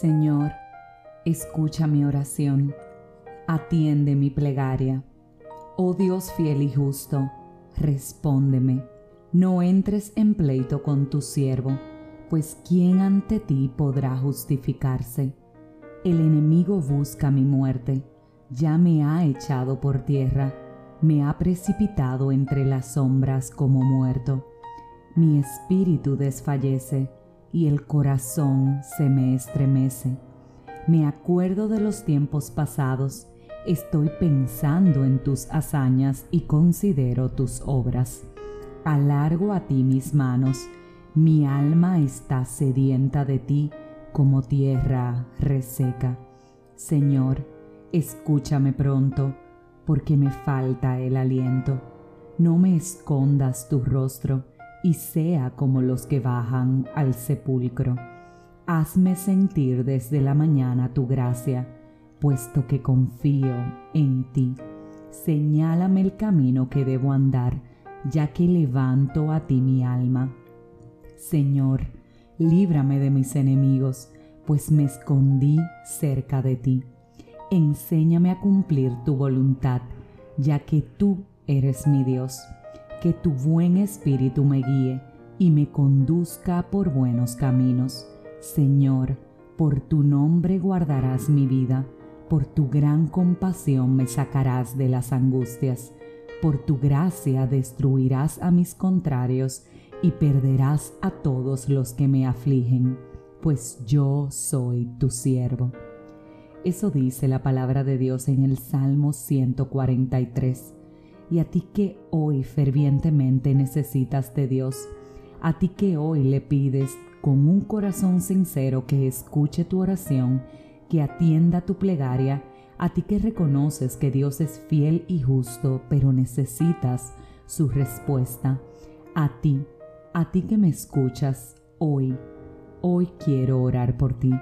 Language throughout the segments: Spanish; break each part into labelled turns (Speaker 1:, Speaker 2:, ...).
Speaker 1: Señor, escucha mi oración, atiende mi plegaria. Oh Dios fiel y justo, respóndeme. No entres en pleito con tu siervo, pues ¿quién ante ti podrá justificarse? El enemigo busca mi muerte, ya me ha echado por tierra, me ha precipitado entre las sombras como muerto. Mi espíritu desfallece, y el corazón se me estremece. Me acuerdo de los tiempos pasados, estoy pensando en tus hazañas y considero tus obras. Alargo a ti mis manos, mi alma está sedienta de ti como tierra reseca. Señor, escúchame pronto, porque me falta el aliento. No me escondas tu rostro, y sea como los que bajan al sepulcro. Hazme sentir desde la mañana tu gracia, puesto que confío en ti. Señálame el camino que debo andar, ya que levanto a ti mi alma. Señor, líbrame de mis enemigos, pues me escondí cerca de ti. Enséñame a cumplir tu voluntad, ya que tú eres mi Dios que tu buen espíritu me guíe y me conduzca por buenos caminos. Señor, por tu nombre guardarás mi vida, por tu gran compasión me sacarás de las angustias, por tu gracia destruirás a mis contrarios y perderás a todos los que me afligen, pues yo soy tu siervo. Eso dice la palabra de Dios en el Salmo 143 y a ti que hoy fervientemente necesitas de Dios, a ti que hoy le pides con un corazón sincero que escuche tu oración, que atienda tu plegaria, a ti que reconoces que Dios es fiel y justo, pero necesitas su respuesta, a ti, a ti que me escuchas hoy, hoy quiero orar por ti.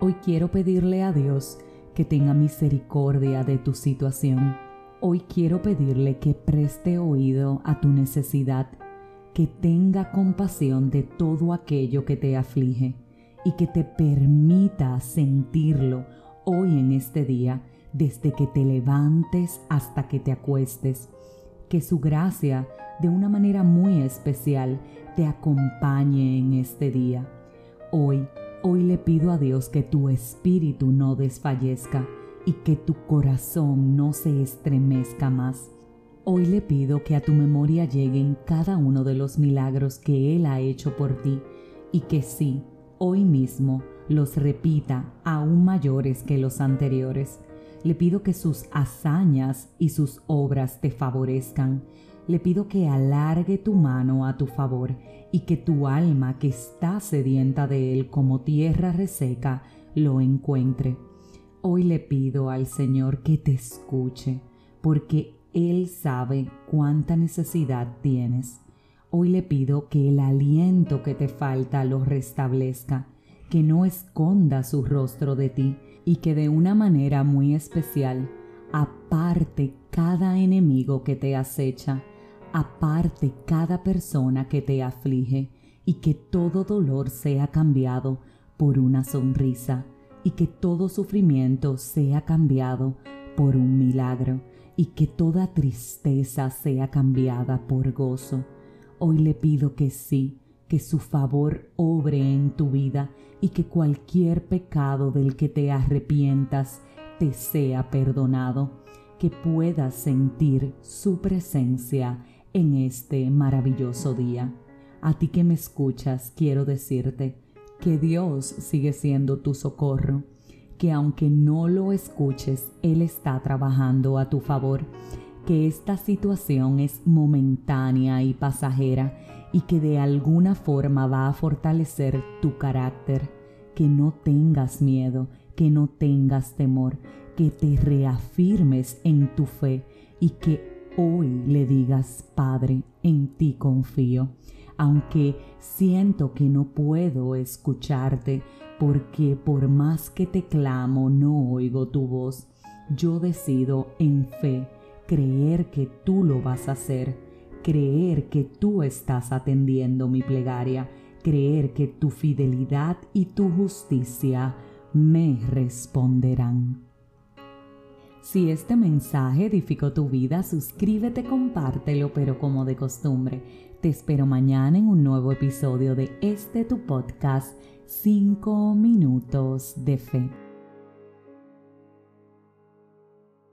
Speaker 1: Hoy quiero pedirle a Dios que tenga misericordia de tu situación Hoy quiero pedirle que preste oído a tu necesidad, que tenga compasión de todo aquello que te aflige y que te permita sentirlo hoy en este día, desde que te levantes hasta que te acuestes. Que su gracia, de una manera muy especial, te acompañe en este día. Hoy, hoy le pido a Dios que tu espíritu no desfallezca y que tu corazón no se estremezca más. Hoy le pido que a tu memoria lleguen cada uno de los milagros que Él ha hecho por ti y que sí, hoy mismo los repita aún mayores que los anteriores. Le pido que sus hazañas y sus obras te favorezcan. Le pido que alargue tu mano a tu favor y que tu alma que está sedienta de Él como tierra reseca lo encuentre. Hoy le pido al Señor que te escuche, porque Él sabe cuánta necesidad tienes. Hoy le pido que el aliento que te falta lo restablezca, que no esconda su rostro de ti y que de una manera muy especial aparte cada enemigo que te acecha, aparte cada persona que te aflige y que todo dolor sea cambiado por una sonrisa y que todo sufrimiento sea cambiado por un milagro y que toda tristeza sea cambiada por gozo. Hoy le pido que sí, que su favor obre en tu vida y que cualquier pecado del que te arrepientas te sea perdonado, que puedas sentir su presencia en este maravilloso día. A ti que me escuchas, quiero decirte, que Dios sigue siendo tu socorro, que aunque no lo escuches, Él está trabajando a tu favor, que esta situación es momentánea y pasajera y que de alguna forma va a fortalecer tu carácter, que no tengas miedo, que no tengas temor, que te reafirmes en tu fe y que hoy le digas, Padre, en ti confío aunque siento que no puedo escucharte, porque por más que te clamo no oigo tu voz. Yo decido en fe creer que tú lo vas a hacer, creer que tú estás atendiendo mi plegaria, creer que tu fidelidad y tu justicia me responderán. Si este mensaje edificó tu vida, suscríbete, compártelo, pero como de costumbre, te espero mañana en un nuevo episodio de este tu podcast, 5 minutos de fe.